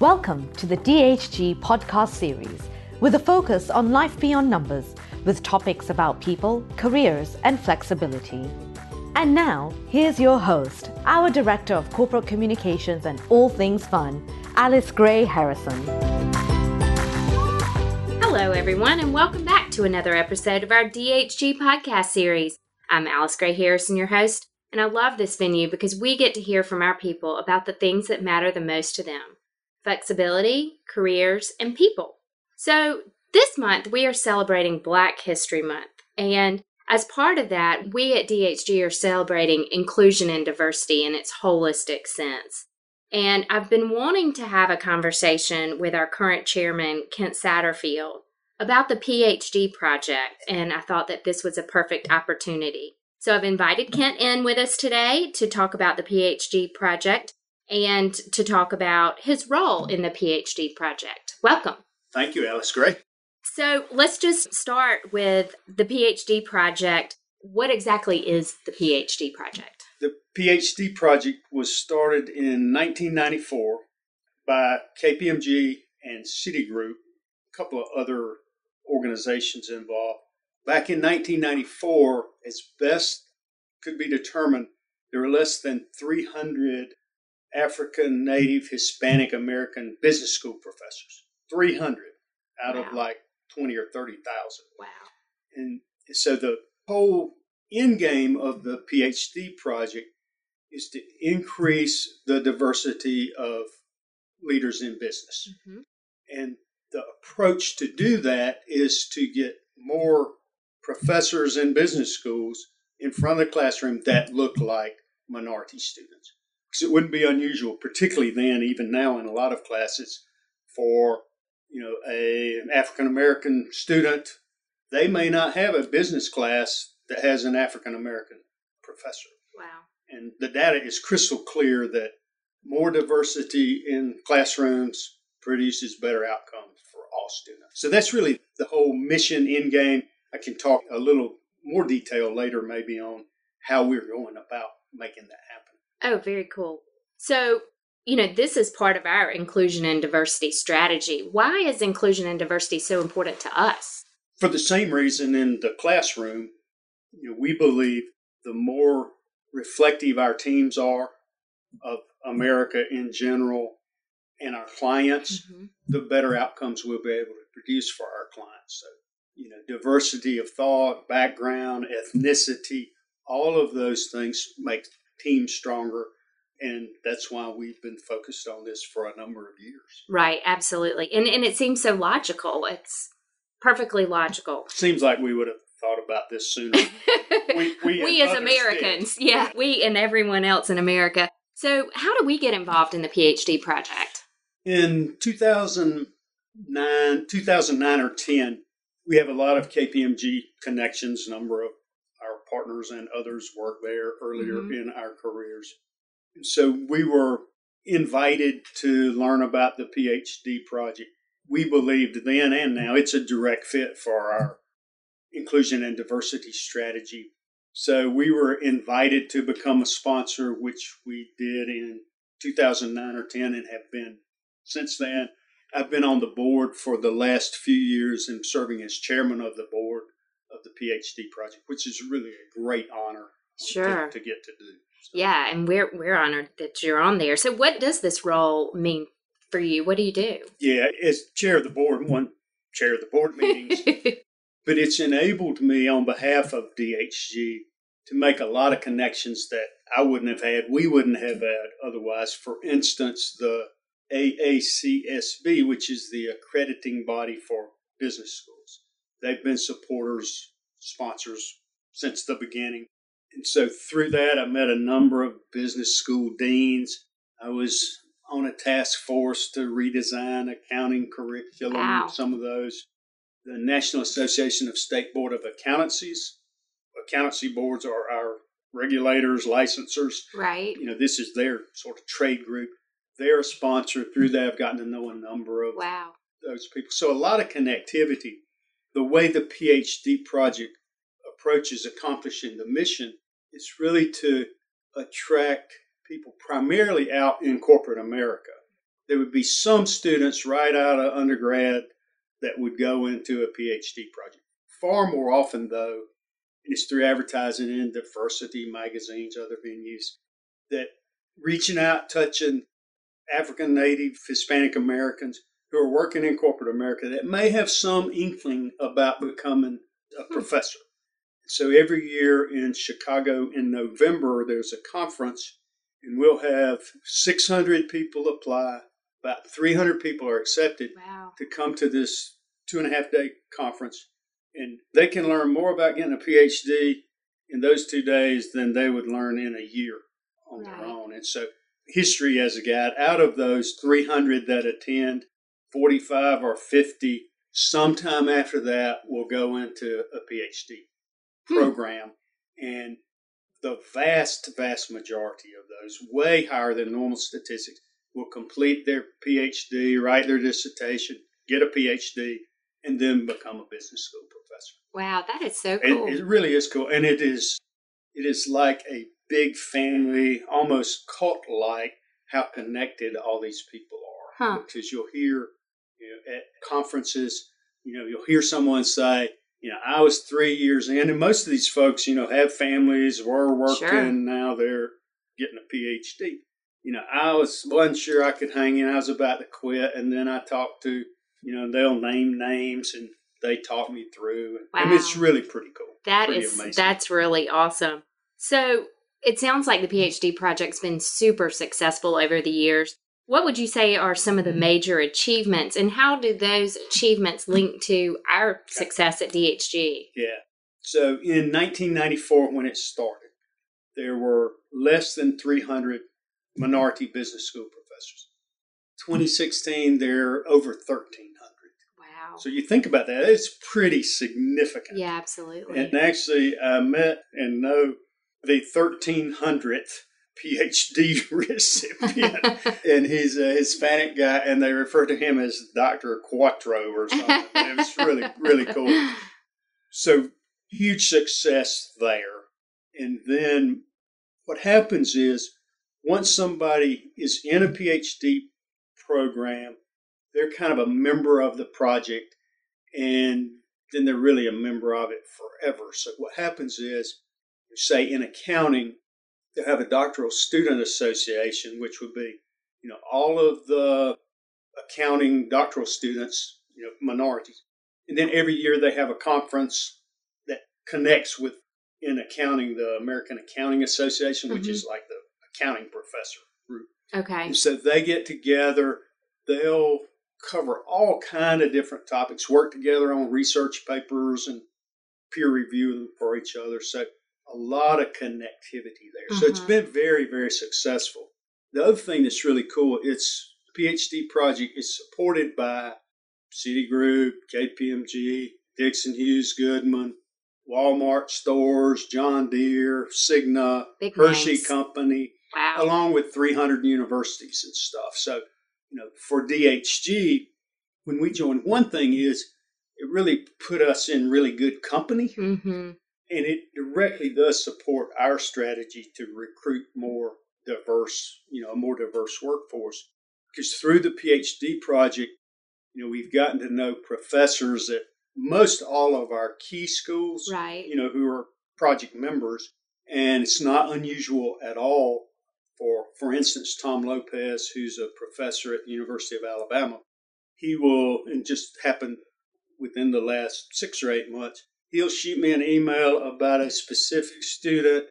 Welcome to the DHG podcast series with a focus on life beyond numbers with topics about people, careers, and flexibility. And now, here's your host, our Director of Corporate Communications and All Things Fun, Alice Gray Harrison. Hello, everyone, and welcome back to another episode of our DHG podcast series. I'm Alice Gray Harrison, your host, and I love this venue because we get to hear from our people about the things that matter the most to them flexibility, careers, and people. So, this month we are celebrating Black History Month, and as part of that, we at DHG are celebrating inclusion and diversity in its holistic sense. And I've been wanting to have a conversation with our current chairman, Kent Satterfield, about the PhD project, and I thought that this was a perfect opportunity. So I've invited Kent in with us today to talk about the PhD project and to talk about his role in the PhD project. Welcome. Thank you, Alice Gray. So let's just start with the PhD project. What exactly is the PhD project? The PhD project was started in 1994 by KPMG and Citigroup, a couple of other organizations involved. Back in 1994, as best could be determined, there were less than 300 African, Native, Hispanic American business school professors. 300 out wow. of like 20 or 30,000. Wow. And so the whole end game of the PhD project is to increase the diversity of leaders in business. Mm-hmm. And the approach to do that is to get more professors in business schools in front of the classroom that look like minority students. Because it wouldn't be unusual, particularly then, even now in a lot of classes, for you know a, an African American student, they may not have a business class that has an African American professor. Wow. And the data is crystal clear that more diversity in classrooms produces better outcomes for all students. So that's really the whole mission in game. I can talk a little more detail later, maybe on how we're going about making that happen. Oh, very cool. So, you know, this is part of our inclusion and diversity strategy. Why is inclusion and diversity so important to us? For the same reason in the classroom, you know, we believe the more reflective our teams are of America in general and our clients, mm-hmm. the better outcomes we'll be able to produce for our clients. So you know, diversity of thought, background, ethnicity, all of those things make teams stronger. And that's why we've been focused on this for a number of years. Right, absolutely. And and it seems so logical. It's perfectly logical. Seems like we would have thought about this sooner. we, we, we as Americans, did. yeah, we and everyone else in America. So, how do we get involved in the PhD project? In 2009, 2009 or 10, we have a lot of KPMG connections. Number of partners and others work there earlier mm-hmm. in our careers. So we were invited to learn about the PhD project. We believed then and now it's a direct fit for our inclusion and diversity strategy. So we were invited to become a sponsor, which we did in 2009 or 10 and have been since then. I've been on the board for the last few years and serving as chairman of the board of the PhD project, which is really a great honor sure. to, to get to do. So. Yeah, and we're we're honored that you're on there. So, what does this role mean for you? What do you do? Yeah, as chair of the board, one chair of the board meetings, but it's enabled me on behalf of DHG to make a lot of connections that I wouldn't have had, we wouldn't have had otherwise. For instance, the AACSB, which is the accrediting body for business schools. They've been supporters, sponsors since the beginning. And so through that, I met a number of business school deans. I was on a task force to redesign accounting curriculum, wow. some of those. The National Association of State Board of Accountancies. Accountancy boards are our regulators, licensors. Right. You know, this is their sort of trade group they're a sponsor. Through that, I've gotten to know a number of wow. those people. So a lot of connectivity. The way the PhD project approaches accomplishing the mission is really to attract people primarily out in corporate America there would be some students right out of undergrad that would go into a PhD project. Far more often, though, it's through advertising in diversity magazines, other venues, that reaching out, touching African, Native, Hispanic Americans who are working in corporate America that may have some inkling about becoming a hmm. professor. So every year in Chicago in November, there's a conference, and we'll have 600 people apply. About 300 people are accepted wow. to come to this two and a half day conference, and they can learn more about getting a PhD in those two days than they would learn in a year on right. their own. And so, history as a guide, out of those 300 that attend, 45 or 50 sometime after that will go into a PhD hmm. program. And the vast, vast majority of those, way higher than normal statistics, will complete their PhD, write their dissertation, get a PhD, and then become a business school professor. Wow, that is so cool. It, it really is cool, and it is it is like a big family, almost cult like, how connected all these people are. Huh. Because you'll hear you know, at conferences, you know, you'll hear someone say, you know, I was three years in, and most of these folks, you know, have families, were working, sure. now they're getting a PhD. You know, I was wasn't sure I could hang in. I was about to quit, and then I talked to you know, they'll name names and they talk me through. Wow. And it's really pretty cool. That pretty is amazing. that's really awesome. So it sounds like the PhD project's been super successful over the years. What would you say are some of the mm-hmm. major achievements, and how do those achievements link to our success at DHG? Yeah. So in 1994, when it started, there were less than 300 minority business school professors. 2016, there are over 13. So you think about that, it's pretty significant. Yeah, absolutely. And actually, I met and know the 1300th PhD recipient, and he's a Hispanic guy, and they refer to him as Dr. Quattro or something. it was really, really cool. So huge success there. And then what happens is once somebody is in a PhD program, they're kind of a member of the project and then they're really a member of it forever. So what happens is, say in accounting, they have a doctoral student association, which would be, you know, all of the accounting doctoral students, you know, minorities. And then every year they have a conference that connects with in accounting the American Accounting Association, which mm-hmm. is like the accounting professor group. Okay. And so they get together, they'll cover all kind of different topics, work together on research papers and peer review them for each other. So a lot of connectivity there. So it's mm-hmm. been very, very successful. The other thing that's really cool, it's the PhD project is supported by Citigroup, KPMG, Dixon Hughes Goodman, Walmart stores, John Deere, Cigna, Big Hershey names. Company, wow. along with 300 universities and stuff. So you know, for DHG, when we joined, one thing is it really put us in really good company. Mm-hmm. And it directly does support our strategy to recruit more diverse, you know, a more diverse workforce. Because through the PhD project, you know, we've gotten to know professors at most all of our key schools, right. you know, who are project members. And it's not unusual at all for, for instance, Tom Lopez, who's a professor at the University of Alabama, he will, and just happened within the last six or eight months, he'll shoot me an email about a specific student.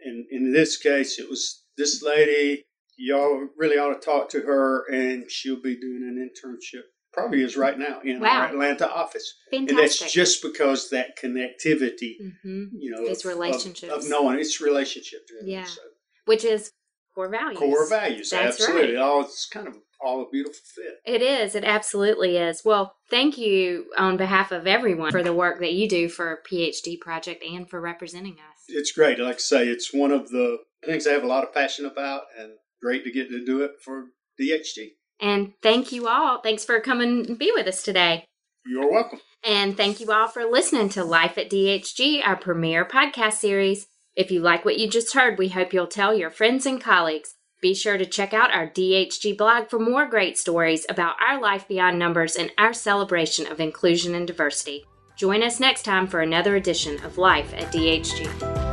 And in this case, it was this lady. Y'all really ought to talk to her, and she'll be doing an internship. Probably is right now in wow. our Atlanta office, Fantastic. and that's just because that connectivity, mm-hmm. you know, it's relationships of, of, knowing it's relationship driven. Yeah, so. which is core values. Core values, That's absolutely. Right. All it's kind of all a beautiful fit. It is. It absolutely is. Well, thank you on behalf of everyone for the work that you do for PhD Project and for representing us. It's great. Like I say, it's one of the things I have a lot of passion about, and great to get to do it for DHG. And thank you all. Thanks for coming and be with us today. You're welcome. And thank you all for listening to Life at DHG, our premier podcast series. If you like what you just heard, we hope you'll tell your friends and colleagues. Be sure to check out our DHG blog for more great stories about our life beyond numbers and our celebration of inclusion and diversity. Join us next time for another edition of Life at DHG.